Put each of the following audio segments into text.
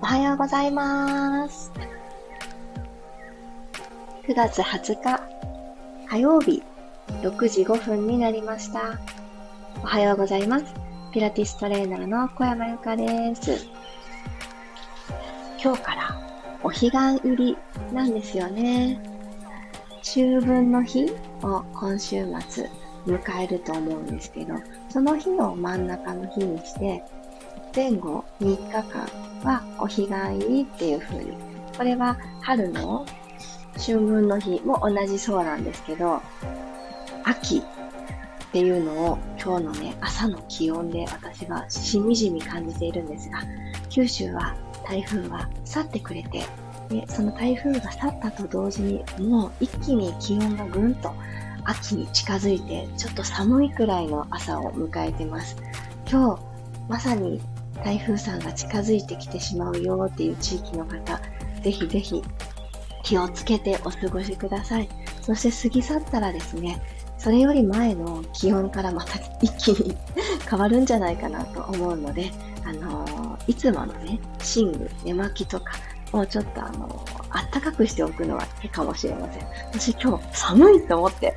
おはようございます。9月20日火曜日6時5分になりました。おはようございます。ピラティストレーナーの小山由かです。今日からお彼岸入りなんですよね。秋分の日を今週末迎えると思うんですけど、その日の真ん中の日にして、前後3日間はお彼岸入りっていう風に、これは春の春分の日も同じそうなんですけど、秋っていうのを今日のね、朝の気温で私がしみじみ感じているんですが、九州は台風は去ってくれて、でその台風が去ったと同時に、もう一気に気温がぐんと秋に近づいて、ちょっと寒いくらいの朝を迎えてます。今日、まさに台風さんが近づいてきてしまうよっていう地域の方、ぜひぜひ気をつけてお過ごしください。そして過ぎ去ったらですね、それより前の気温からまた一気に 変わるんじゃないかなと思うので、あのー、いつものね、寝具、寝巻きとかをちょっとあのー、あったかくしておくのはいいかもしれません。私今日寒いと思って、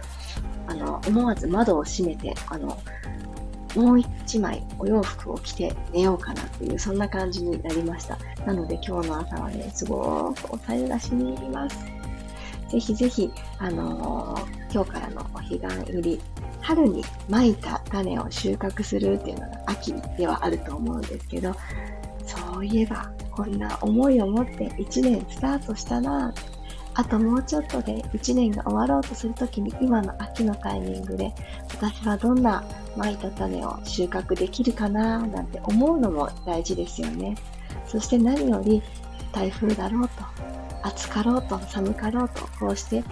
あの、思わず窓を閉めて、あの、もう一枚お洋服を着て寝ようかなっていう、そんな感じになりました。なので今日の朝はね、すごくおさえ出しに入ります。ぜひぜひ、あのー、今日からのお彼岸入り、春に蒔いた種を収穫するっていうのが秋ではあると思うんですけど、そういえば、こんな思いを持って1年スタートしたなぁあともうちょっとで1年が終わろうとするときに今の秋のタイミングで私はどんな蒔いた種を収穫できるかななんて思うのも大事ですよね。そして何より台風だろうと暑かろうと寒かろうとこうして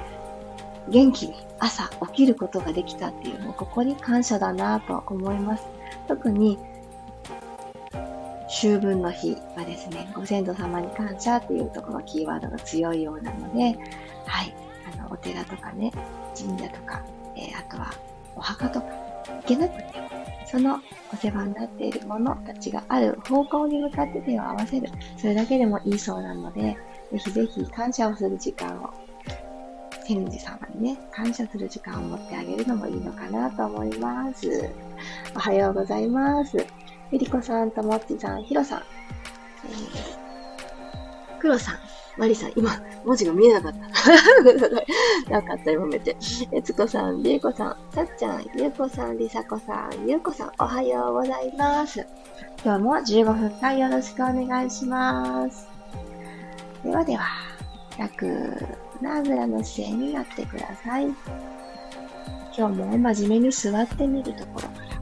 元気に朝起きることができたっていうもうここに感謝だなと思います。特に秋分の日はですね、ご先祖様に感謝っていうところキーワードが強いようなので、はい、あの、お寺とかね、神社とか、えー、あとはお墓とか行けなくても、そのお世話になっているものたちがある方向に向かって手を合わせる。それだけでもいいそうなので、ぜひぜひ感謝をする時間を、天神様にね、感謝する時間を持ってあげるのもいいのかなと思います。おはようございます。ゆりこさん、ともっちさん、ひろさん、えー、くろさん、まりさん、今、文字が見えなかった。なかった、読めて。えつこさん、りえこさん、さっちゃん、ゆうこさん、りさこさん、ゆうこさん、おはようございます。今日も15分間よろしくお願いします。ではでは、楽なあぐらの姿勢になってください。今日も真面目に座ってみるところから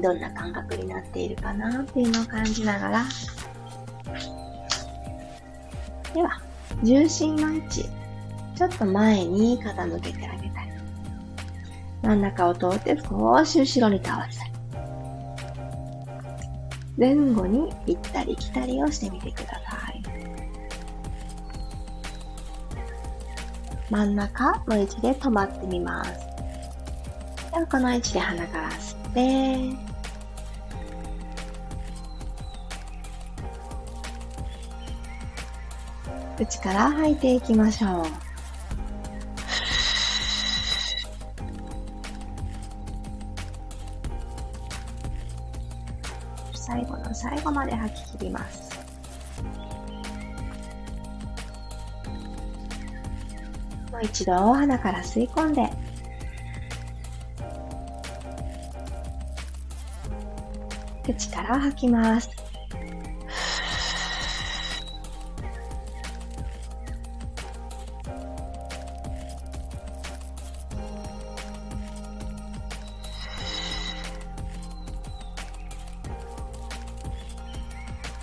どんな感覚になっているかなっていうのを感じながら、では、重心の位置、ちょっと前に傾けてあげたい。真ん中を通って少し後ろに倒したい。前後に行ったり来たりをしてみてください。真ん中の位置で止まってみます。ではこの位置で鼻から吸って、口から吐いていきましょう。最後の最後まで吐き切ります。もう一度鼻から吸い込んで口から吐きます。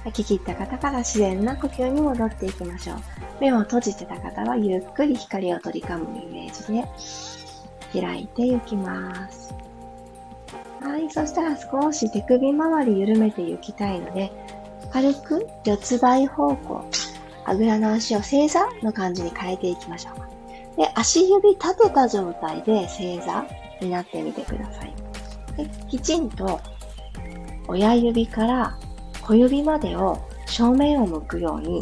吐き切った方から自然な呼吸に戻っていきましょう。目を閉じてた方はゆっくり光を取り込むイメージで開いていきます。はい、そしたら少し手首周り緩めていきたいので、軽く四つ倍方向、あぐらの足を正座の感じに変えていきましょう。で、足指立てた状態で正座になってみてください。できちんと親指から小指までを正面を向くように、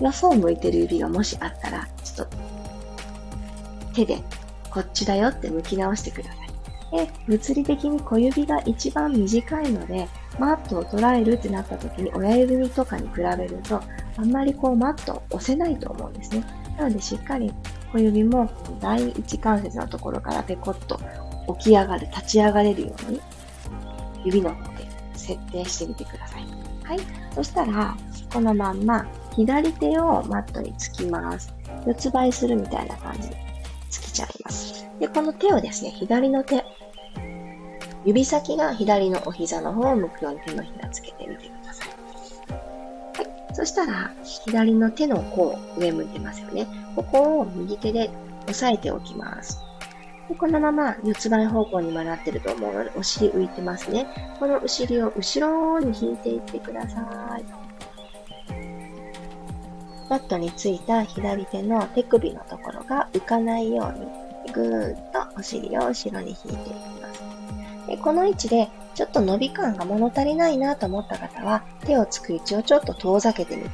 よそを向いてる指がもしあったら、ちょっと手でこっちだよって向き直してください。で、物理的に小指が一番短いので、マットを捉えるってなった時に親指とかに比べると、あんまりこうマットを押せないと思うんですね。なのでしっかり小指も第一関節のところからペコッと起き上がる、立ち上がれるように指の方で設定してみてください。はい。そしたら、このまんま左手をマットにつきます。四つ倍するみたいな感じでつきちゃいます。で、この手をですね、左の手、指先が左のお膝の方を向くように手のひらつけてみてください。はい。そしたら、左の手の甲、上向いてますよね。ここを右手で押さえておきます。でこのまま四つ倍方向にもなってると思うので、お尻浮いてますね。このお尻を後ろに引いていってください。マットについた左手の手首のところが浮かないように、ぐーっとお尻を後ろに引いていきます。でこの位置でちょっと伸び感が物足りないなと思った方は、手をつく位置をちょっと遠ざけてみて。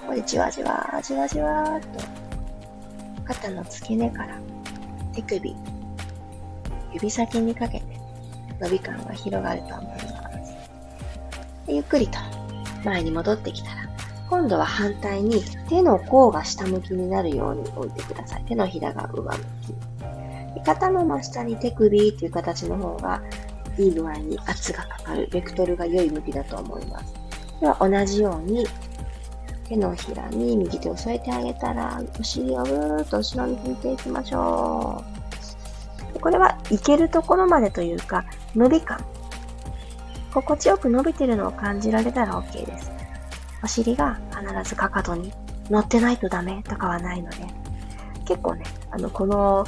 ここでじわじわ、じわじわっと肩の付け根から手首、指先にかけて伸び感が広がると思います。ゆっくりと前に戻ってきたら、今度は反対に手の甲が下向きになるように置いてください。手のひらが上向き。肩の真下に手首っていう形の方がいい具合に圧がかかる、ベクトルが良い向きだと思います。では同じように手のひらに右手を添えてあげたら、お尻をぐーっと後ろに引いていきましょう。これはいけるところまでというか、伸び感。心地よく伸びてるのを感じられたら OK です。お尻が必ずかかとに乗ってないとダメとかはないので、結構ね、あの、この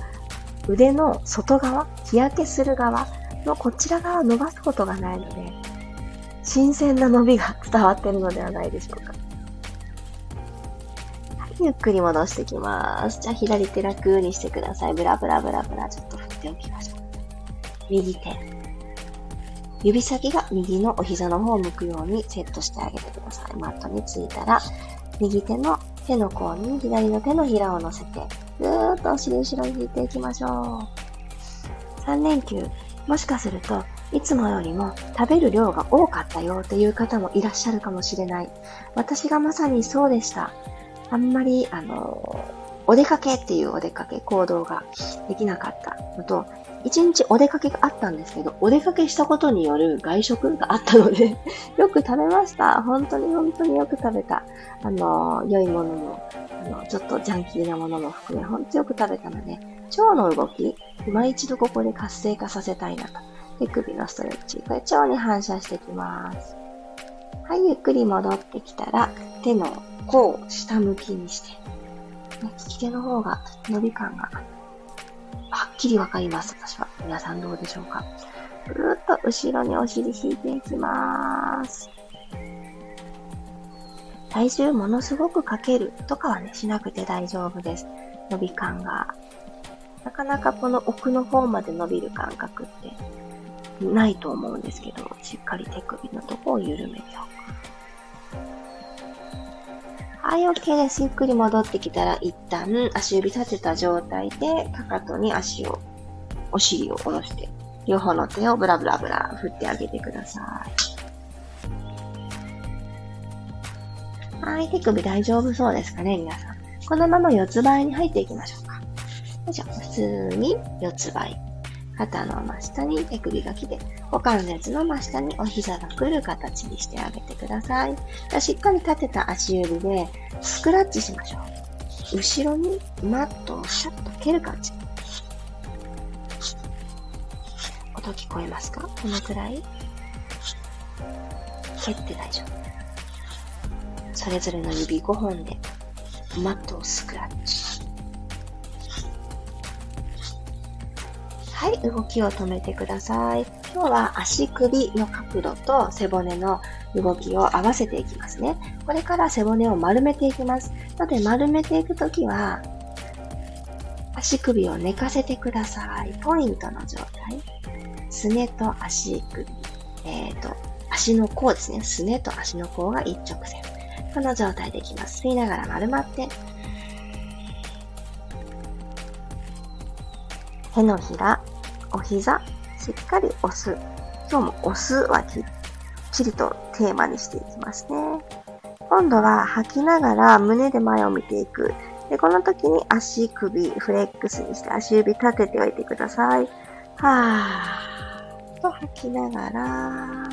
腕の外側、日焼けする側のこちら側を伸ばすことがないので、新鮮な伸びが伝わってるのではないでしょうか。はいゆっくり戻してきます。じゃあ左手楽にしてください。ブラブラブラブラ、ちょっと振っておきましょう。右手。指先が右のお膝の方を向くようにセットしてあげてください。マットについたら、右手の手の甲に左の手のひらを乗せて、と後ろに引いていきましょう。3連休、もしかすると、いつもよりも食べる量が多かったよっていう方もいらっしゃるかもしれない。私がまさにそうでした。あんまり、あの、お出かけっていうお出かけ行動ができなかったのと、一日お出かけがあったんですけど、お出かけしたことによる外食があったので よく食べました。本当に本当によく食べた。あの、良いものも、あの、ちょっとジャンキーなものも含め、本当よく食べたので、腸の動き、今一度ここで活性化させたいなと。手首のストレッチ。これ腸に反射していきます。はい、ゆっくり戻ってきたら、手の甲を下向きにして、利き手の方が伸び感がはっきりわかります、私は。皆さんどうでしょうかぐーっと後ろにお尻引いていきます。体重ものすごくかけるとかはね、しなくて大丈夫です。伸び感が。なかなかこの奥の方まで伸びる感覚ってないと思うんですけど、しっかり手首のとこを緩めておく。はい、OK です。ゆっくり戻ってきたら、一旦足指立てた状態で、かかとに足を、お尻を下ろして、両方の手をブラブラブラ振ってあげてください。はい、手首大丈夫そうですかね、皆さん。このまま四つ倍に入っていきましょうか。よいしょ、普通に四つ倍。肩の真下に手首が来て、股関節の真下にお膝が来る形にしてあげてください。しっかり立てた足指でスクラッチしましょう。後ろにマットをシャッと蹴る感じ。音聞こえますか？このくらい蹴って大丈夫。それぞれの指5本でマットをスクラッチ。はい、動きを止めてください。今日は足首の角度と背骨の動きを合わせていきますね。これから背骨を丸めていきます。ので丸めていくときは、足首を寝かせてください。ポイントの状態。すねと足首。えっ、ー、と、足の甲ですね。すねと足の甲が一直線。この状態でいきます。吸いながら丸まって。手のひら、お膝、しっかり押す。今日も押すはきっちりとテーマにしていきますね。今度は吐きながら胸で前を見ていく。で、この時に足首フレックスにして足指立てておいてください。はーと吐きながら、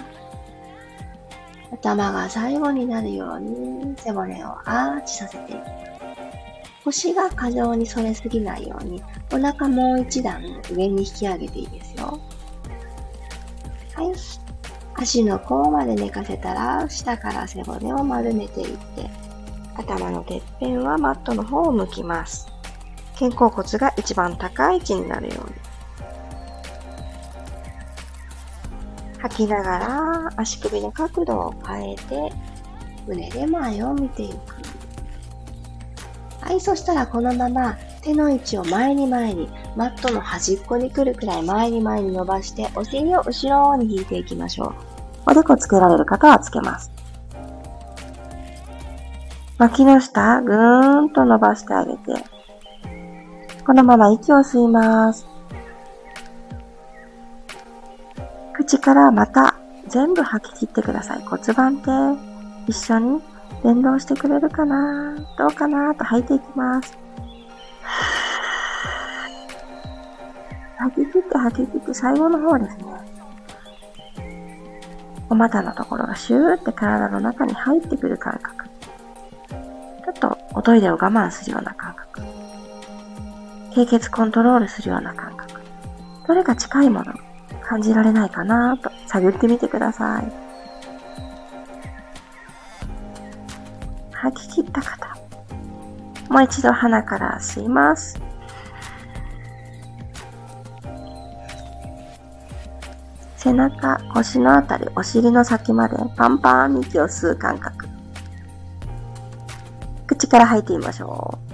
頭が最後になるように背骨をアーチさせていきます。腰が過剰に反れすぎないように、お腹もう一段上に引き上げていいですよ。はい。足の甲まで寝かせたら、下から背骨を丸めていって、頭のてっぺんはマットの方を向きます。肩甲骨が一番高い位置になるように。吐きながら足首の角度を変えて、胸で前を見ていく。はい、そしたらこのまま手の位置を前に前に、マットの端っこに来るくらい前に前に伸ばして、お尻を後ろに引いていきましょう。おでこつけられる方はつけます。脇の下、ぐーんと伸ばしてあげて、このまま息を吸います。口からまた全部吐き切ってください。骨盤って一緒に連動してくれるかなどうかなと吐いていきます。吐き切って吐き切って最後の方ですね。お股のところがシューって体の中に入ってくる感覚。ちょっとおトイレを我慢するような感覚。経血コントロールするような感覚。どれか近いもの？感じられないかなと探ってみてください。吐き切った方。もう一度鼻から吸います。背中、腰のあたり、お尻の先までパンパン息を吸う感覚。口から吐いてみましょう。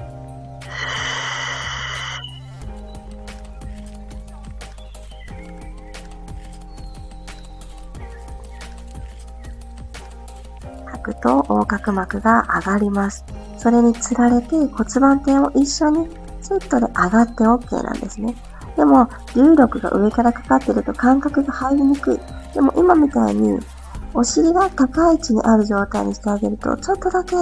横隔膜が上がります。それにつられて骨盤底を一緒にセットで上がって OK なんですね。でも、重力が上からかかってると感覚が入りにくい。でも今みたいに、お尻が高い位置にある状態にしてあげると、ちょっとだけ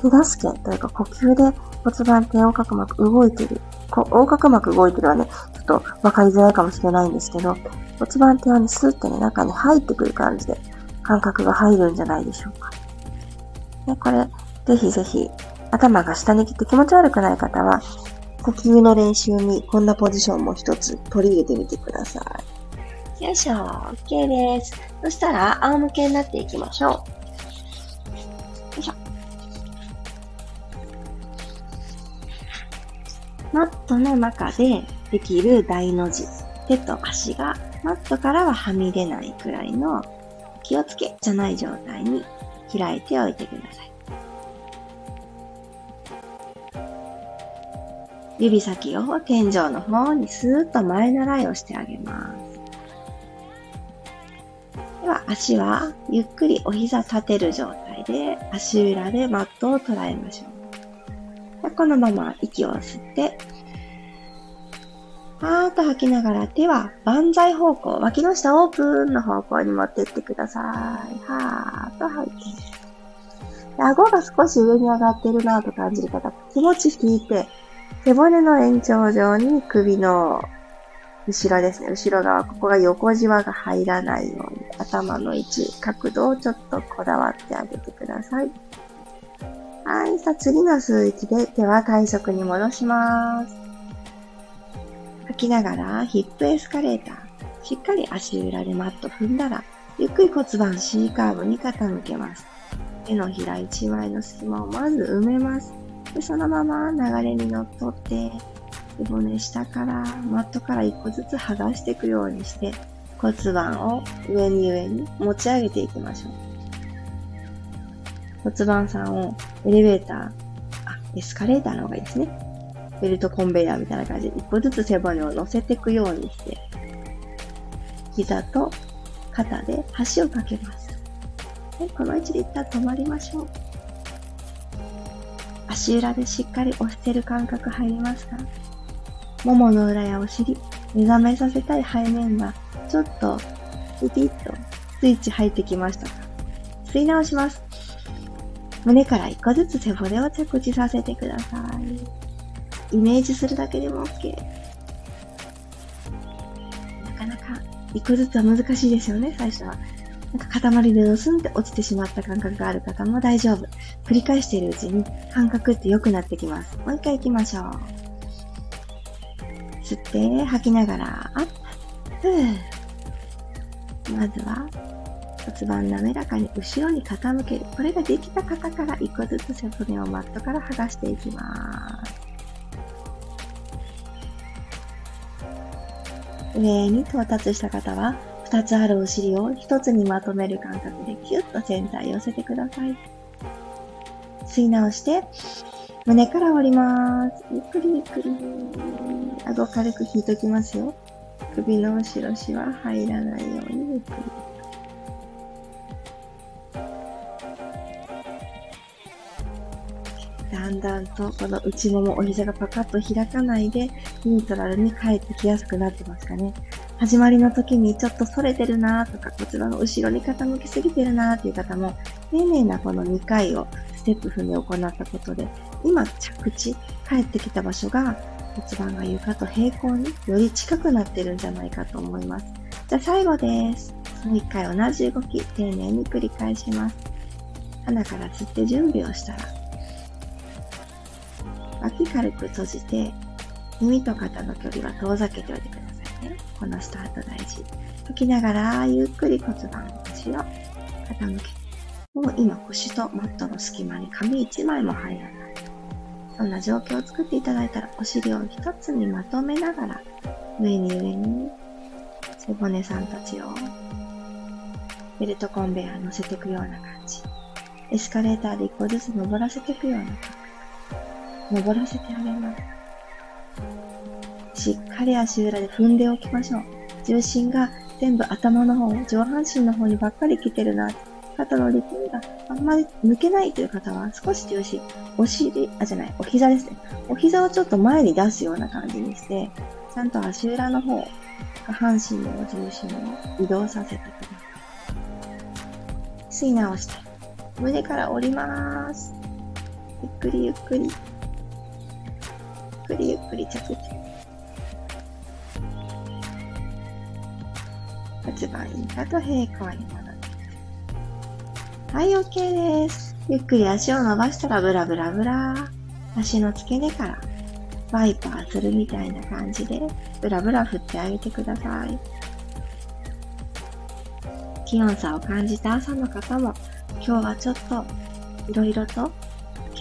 手助けというか呼吸で骨盤底横隔膜動いてる。こ横隔膜動いてるはね、ちょっとわかりづらいかもしれないんですけど、骨盤底にスーってね、中に入ってくる感じで感覚が入るんじゃないでしょうか。ね、これ、ぜひぜひ、頭が下に来て気持ち悪くない方は、呼吸の練習にこんなポジションも一つ取り入れてみてください。よいしょ、OK です。そしたら、仰向けになっていきましょう。よいしょ。マットの中でできる大の字。手と足がマットからははみ出ないくらいの気をつけじゃない状態に開いておいてください。指先を天井の方にスーッと前習いをしてあげます。では足はゆっくりお膝立てる状態で足裏でマットを捉えましょう。このまま息を吸って、はーっと吐きながら手は万歳方向、脇の下オープンの方向に持ってってください。はーっと吐いて。顎が少し上に上がってるなと感じる方、気持ち引いて、背骨の延長上に首の後ろですね。後ろ側、ここが横じわが入らないように、頭の位置、角度をちょっとこだわってあげてください。はい。さあ、次の数域で手は体側に戻します。吐きながら、ヒップエスカレーター。しっかり足裏でマット踏んだら、ゆっくり骨盤 C カーブに傾けます。手のひら一枚の隙間をまず埋めます。で、そのまま流れに乗っ取って、背骨下からマットから一個ずつ剥がしていくようにして骨盤を上に上に持ち上げていきましょう。骨盤さんをエレベーター、あ、エスカレーターの方がいいですね。ベルトコンベヤーみたいな感じで一個ずつ背骨を乗せていくようにして、膝と肩で端をかけます。でこの位置で一旦止まりましょう。足裏でしっかり押してる感覚入りますか？ももの裏やお尻、目覚めさせたい背面が、ちょっと、ピピッとスイッチ入ってきましたか？吸い直します。胸から一個ずつ背骨を着地させてください。イメージするだけでも OK。なかなか一個ずつは難しいですよね、最初は。なんか塊でドスンって落ちてしまった感覚がある方も大丈夫。繰り返しているうちに感覚って良くなってきます。もう一回行きましょう。吸って吐きながら、アップ。まずは骨盤滑らかに後ろに傾ける。これができた方から一個ずつ背骨をマットから剥がしていきます。上に到達した方は、2つあるお尻を1つにまとめる感覚でキュッと全体寄せてください。吸い直して、胸から折ります。ゆっくりゆっくり。顎軽く引いときますよ。首の後ろしは入らないようにゆっくり。だんだんとこの内もも、お膝がパカッと開かないで、ニュートラルに帰ってきやすくなってますかね。始まりの時にちょっと反れてるなとか、骨盤の後ろに傾きすぎてるなっていう方も、丁寧なこの2回をステップ踏んで行ったことで、今着地、帰ってきた場所が骨盤が床と平行により近くなってるんじゃないかと思います。じゃあ最後です。もう1回同じ動き、丁寧に繰り返します。鼻から吸って準備をしたら、脇軽く閉じて、耳と肩の距離は遠ざけておいてくださいね。このスタート大事。吐きながら、ゆっくり骨盤腰を傾けて。もう今腰とマットの隙間に紙一枚も入らない。そんな状況を作っていただいたら、お尻を一つにまとめながら、上に上に背骨さんたちをベルトコンベヤー乗せていくような感じ。エスカレーターで一個ずつ登らせていくような感じ。登らせてあげます。しっかり足裏で踏んでおきましょう。重心が全部頭の方、上半身の方にばっかり来てるな。肩の力みがあんまり抜けないという方は少し重心、お尻、あ、じゃない、お膝ですね。お膝をちょっと前に出すような感じにして、ちゃんと足裏の方、下半身の重心を移動させてください。吸い直して、胸から降ります。ゆっくりゆっくり。くりゆっくり着地。骨盤床と平行に戻ってはい、OK です。ゆっくり足を伸ばしたらブラブラブラ。足の付け根からワイパーするみたいな感じでブラブラ振ってあげてください。気温差を感じた朝の方も今日はちょっといろいろと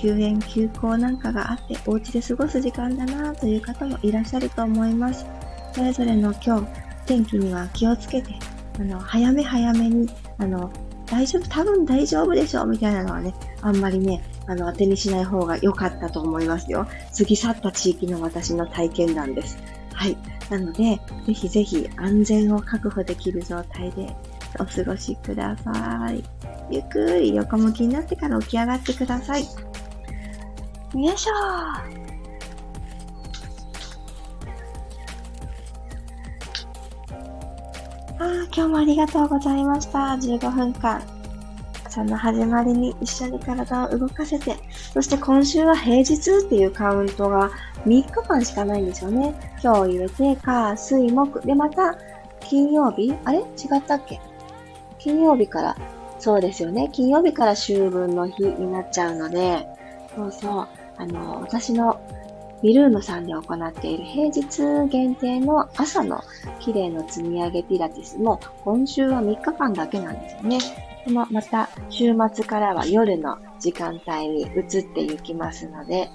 休園、休校なんかがあって、お家で過ごす時間だなという方もいらっしゃると思います。それぞれの今日、天気には気をつけて、あの、早め早めに、あの、大丈夫、多分大丈夫でしょうみたいなのはね、あんまりね、あの、当てにしない方が良かったと思いますよ。過ぎ去った地域の私の体験談です。はい。なので、ぜひぜひ安全を確保できる状態でお過ごしください。ゆっくり横向きになってから起き上がってください。よいしょあ今日もありがとうございました。15分間。朝の始まりに一緒に体を動かせて、そして今週は平日っていうカウントが3日間しかないんですよね。今日入れて、火、水、木。で、また、金曜日？あれ？違ったっけ？金曜日から、そうですよね。金曜日から秋分の日になっちゃうので、そうそう。あの、私のビルームさんで行っている平日限定の朝の綺麗の積み上げピラティスも今週は3日間だけなんですよね。このまた週末からは夜の時間帯に移っていきますので、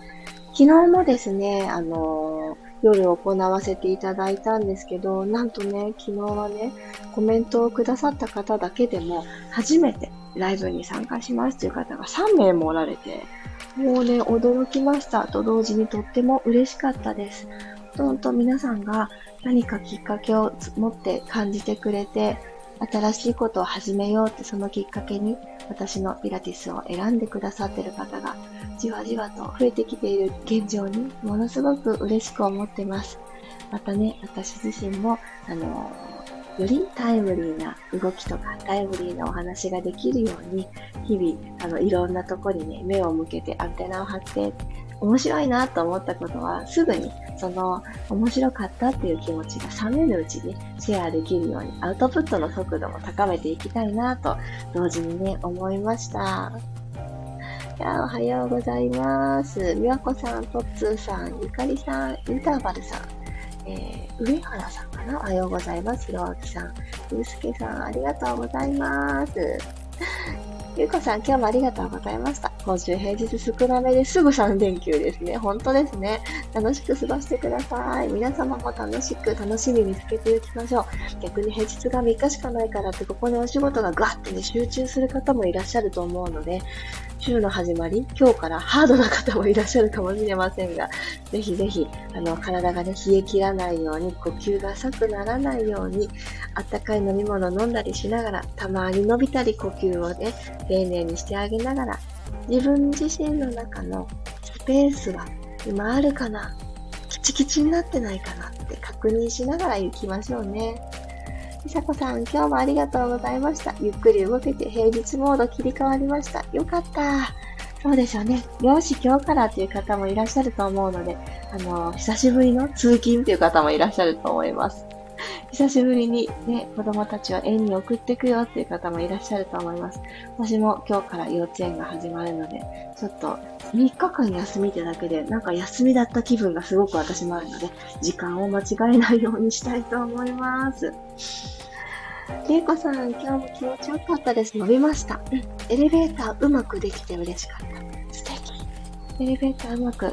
昨日もですね、あの夜行わせていただいたんですけど、なんとね、昨日はね、コメントをくださった方だけでも初めてライブに参加しますという方が3名もおられて、もうね、驚きましたと同時にとっても嬉しかったです。ほんと皆さんが何かきっかけを持って感じてくれて、新しいことを始めようってそのきっかけに私のピラティスを選んでくださってる方がじわじわと増えてきている現状にものすごく嬉しく思ってます。またね、私自身も、あのよりタイムリーな動きとかタイムリーなお話ができるように日々あのいろんなとこにね目を向けてアンテナを張って面白いなと思ったことはすぐにその面白かったっていう気持ちが冷めるうちにシェアできるようにアウトプットの速度も高めていきたいなと同時にね思いました。いやおはようございます。みわこさん、とっつーさん、ゆかりさん、インターバルさん、えー、上原さんかなおはようございます。ひろあきさん、ゆうすけさん、ありがとうございます。ゆうこさん、今日もありがとうございました。今週平日少なめですぐ3連休ですね。本当ですね。楽しく過ごしてください。皆様も楽しく、楽しみ見つけていきましょう。逆に平日が3日しかないからって、ここにお仕事がガッてね、集中する方もいらっしゃると思うので、週の始まり、今日からハードな方もいらっしゃるかもしれませんが、ぜひぜひ、あの、体がね、冷え切らないように、呼吸が浅くならないように、あったかい飲み物飲んだりしながら、たまに伸びたり呼吸をね、丁寧にしてあげながら、自分自身の中のスペースは今あるかな、キチキチになってないかなって確認しながら行きましょうね。ひさこさん、今日もありがとうございました。ゆっくり動けて平日モード切り替わりました。よかった。そうでしょうね。よし、今日からっていう方もいらっしゃると思うので、あの、久しぶりの通勤っていう方もいらっしゃると思います。久しぶりにね、子供たちを園に送っていくよっていう方もいらっしゃると思います。私も今日から幼稚園が始まるので、ちょっと3日間休みってだけで、なんか休みだった気分がすごく私もあるので、時間を間違えないようにしたいと思います。れいこさん、今日も気持ちよかったです。伸びました。うん。エレベーターうまくできて嬉しかった。素敵。エレベーターうまく。あ、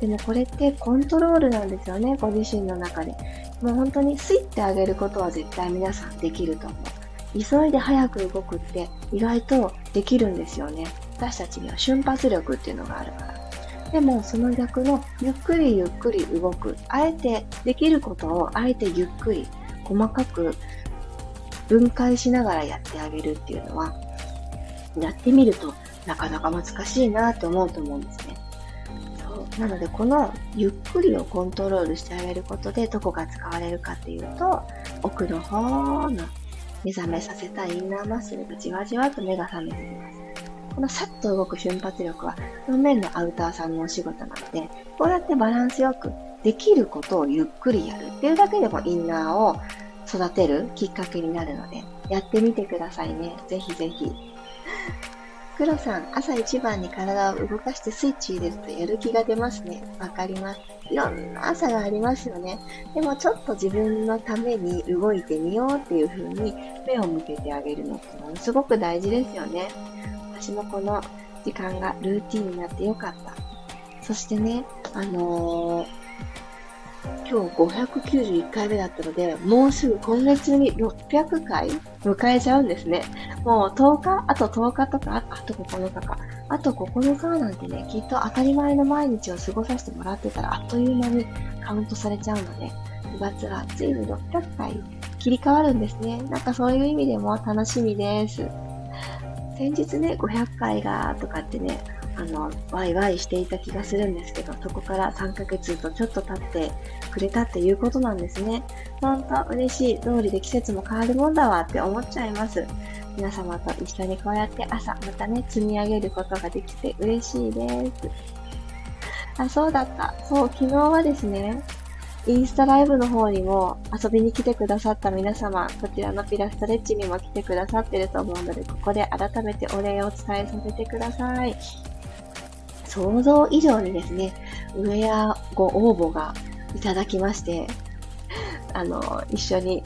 でもこれってコントロールなんですよね。ご自身の中で。もう本当にスイってあげることは絶対皆さんできると思う。急いで早く動くって意外とできるんですよね。私たちには瞬発力っていうのがあるから。でもその逆のゆっくりゆっくり動く。あえてできることをあえてゆっくり細かく分解しながらやってあげるっていうのはやってみるとなかなか難しいなって思うと思うんですね。なので、このゆっくりをコントロールしてあげることで、どこが使われるかっていうと、奥の方の目覚めさせたインナーマッスルがじわじわと目が覚めてきます。このさっと動く瞬発力は、表面のアウターさんのお仕事なので、こうやってバランスよくできることをゆっくりやるっていうだけでもインナーを育てるきっかけになるので、やってみてくださいね。ぜひぜひ。黒さん、朝一番に体を動かしてスイッチ入れるとやる気が出ますね。わかります。いろんな朝がありますよね。でもちょっと自分のために動いてみようっていう風に目を向けてあげるのってものすごく大事ですよね。私もこの時間がルーティンになってよかった。そしてね、あのー今日591回目だったので、もうすぐ今月に600回迎えちゃうんですね。もう10日あと10日とか、あと9日か。あと9日なんてね、きっと当たり前の毎日を過ごさせてもらってたら、あっという間にカウントされちゃうので、9月はついに600回切り替わるんですね。なんかそういう意味でも楽しみです。先日ね、500回がとかってね、あの、ワイワイしていた気がするんですけど、そこから3ヶ月とちょっと経ってくれたっていうことなんですね。ほんと嬉しい。通りで季節も変わるもんだわって思っちゃいます。皆様と一緒にこうやって朝またね、積み上げることができて嬉しいです。あ、そうだった。そう、昨日はですね、インスタライブの方にも遊びに来てくださった皆様、こちらのピラストレッチにも来てくださってると思うので、ここで改めてお礼を伝えさせてください。想像以上にですね、ウェアご応募がいただきまして、あの、一緒に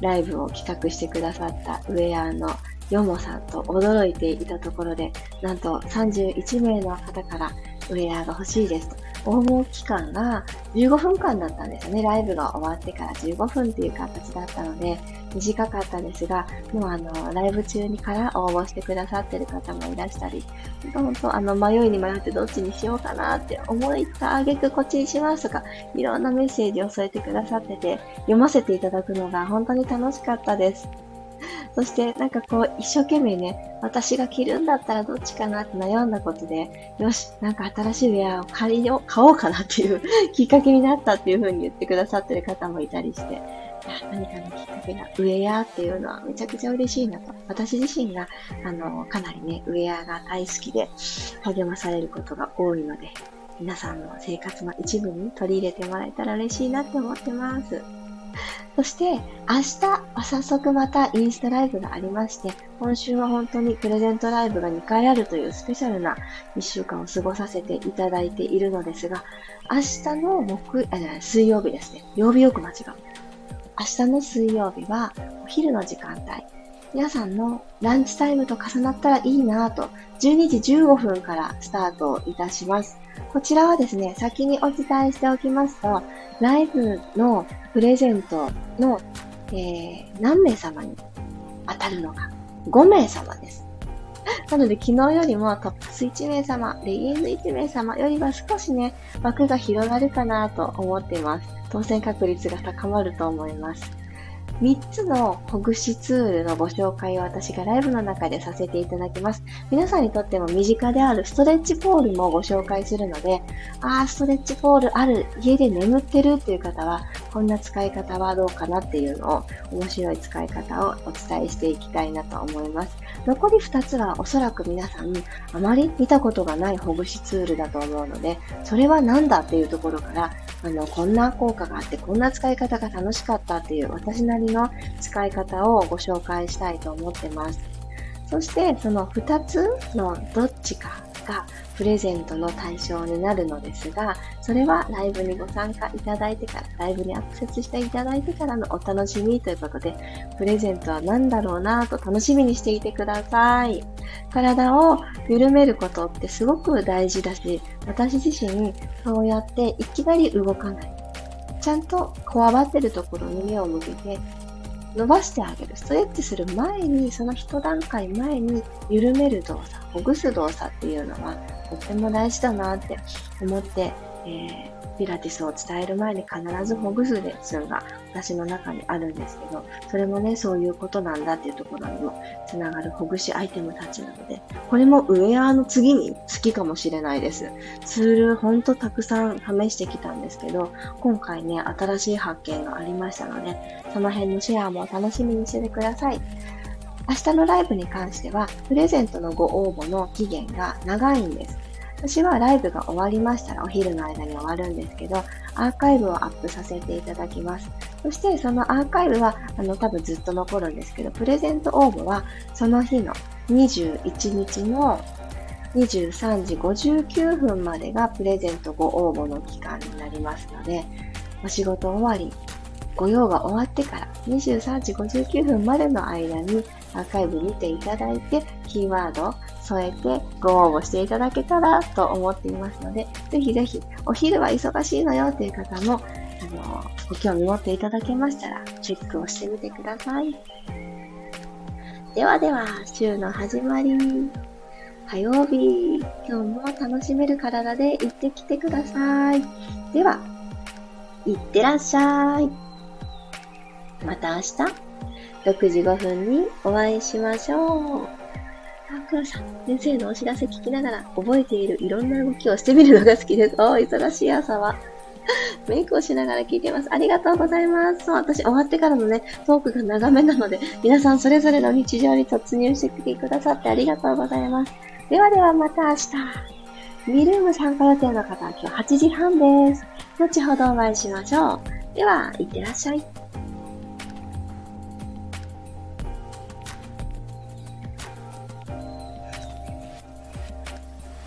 ライブを企画してくださったウェアのヨモさんと驚いていたところで、なんと31名の方からウェアが欲しいですと。応募期間が15分間だったんですよね。ライブが終わってから15分っていう形だったので、短かったですが、もうあの、ライブ中にから応募してくださってる方もいらしたり、本当あの、迷いに迷ってどっちにしようかなって思いったあげくこっちにしますとか、いろんなメッセージを添えてくださってて、読ませていただくのが本当に楽しかったです。そして、なんかこう、一生懸命ね、私が着るんだったらどっちかなって悩んだことで、よし、なんか新しいウェアを借りよう、買おうかなっていう きっかけになったっていう風に言ってくださってる方もいたりして、何かのきっかけがウェアっていうのはめちゃくちゃ嬉しいなと。私自身が、あの、かなりね、ウェアが大好きで励まされることが多いので、皆さんの生活の一部に取り入れてもらえたら嬉しいなって思ってます。そして、明日は早速またインスタライブがありまして、今週は本当にプレゼントライブが2回あるというスペシャルな1週間を過ごさせていただいているのですが、明日の木、あ、水曜日ですね。曜日よく間違う。明日の水曜日はお昼の時間帯、皆さんのランチタイムと重なったらいいなぁと、12時15分からスタートいたします。こちらはですね、先にお伝えしておきますと、ライブのプレゼントの、えー、何名様に当たるのか、5名様です。なので昨日よりもトップス1名様、レギンズ1名様よりは少しね、枠が広がるかなと思っています。当選確率が高まると思います。3つのほぐしツールのご紹介を私がライブの中でさせていただきます。皆さんにとっても身近であるストレッチポールもご紹介するので、あー、ストレッチポールある、家で眠ってるっていう方は、こんな使い方はどうかなっていうのを、面白い使い方をお伝えしていきたいなと思います。残り2つはおそらく皆さんあまり見たことがないほぐしツールだと思うので、それは何だっていうところから、あの、こんな効果があって、こんな使い方が楽しかったっていう私なりの使い方をご紹介したいと思ってます。そして、その2つのどっちかがプレゼントの対象になるのですが、それはライブにご参加いただいてから、ライブにアクセスしていただいてからのお楽しみということで、プレゼントは何だろうなぁと楽しみにしていてください。体を緩めることってすごく大事だし、私自身そうやっていきなり動かない。ちゃんとこわばってるところに目を向けて、伸ばしてあげる。ストレッチする前に、その一段階前に緩める動作、ほぐす動作っていうのはとっても大事だなって思って、えー、ピラティスを伝える前に必ずほぐすレッスンが私の中にあるんですけど、それもね、そういうことなんだっていうところにもつながるほぐしアイテムたちなので、これもウェアの次に好きかもしれないです。ツールほんとたくさん試してきたんですけど、今回ね、新しい発見がありましたので、その辺のシェアも楽しみにしててください。明日のライブに関しては、プレゼントのご応募の期限が長いんです。私はライブが終わりましたらお昼の間に終わるんですけど、アーカイブをアップさせていただきます。そしてそのアーカイブは、あの、多分ずっと残るんですけど、プレゼント応募はその日の21日の23時59分までがプレゼントご応募の期間になりますので、お仕事終わり、ご用が終わってから23時59分までの間にアーカイブ見ていただいて、キーワード添えてご応募していただけたらと思っていますので、ぜひぜひ、お昼は忙しいのよっていう方も、あの、ご興味持っていただけましたら、チェックをしてみてください。ではでは、週の始まり。火曜日、今日も楽しめる体で行ってきてください。では、いってらっしゃい。また明日、6時5分にお会いしましょう。くらさん、先生のお知らせ聞きながら覚えているいろんな動きをしてみるのが好きです。お忙しい朝は。メイクをしながら聞いてます。ありがとうございます。そう、私終わってからのね、トークが長めなので、皆さんそれぞれの日常に突入してきてくださってありがとうございます。ではではまた明日。ミルーム参加予定の方は今日8時半です。後ほどお会いしましょう。では、いってらっしゃい。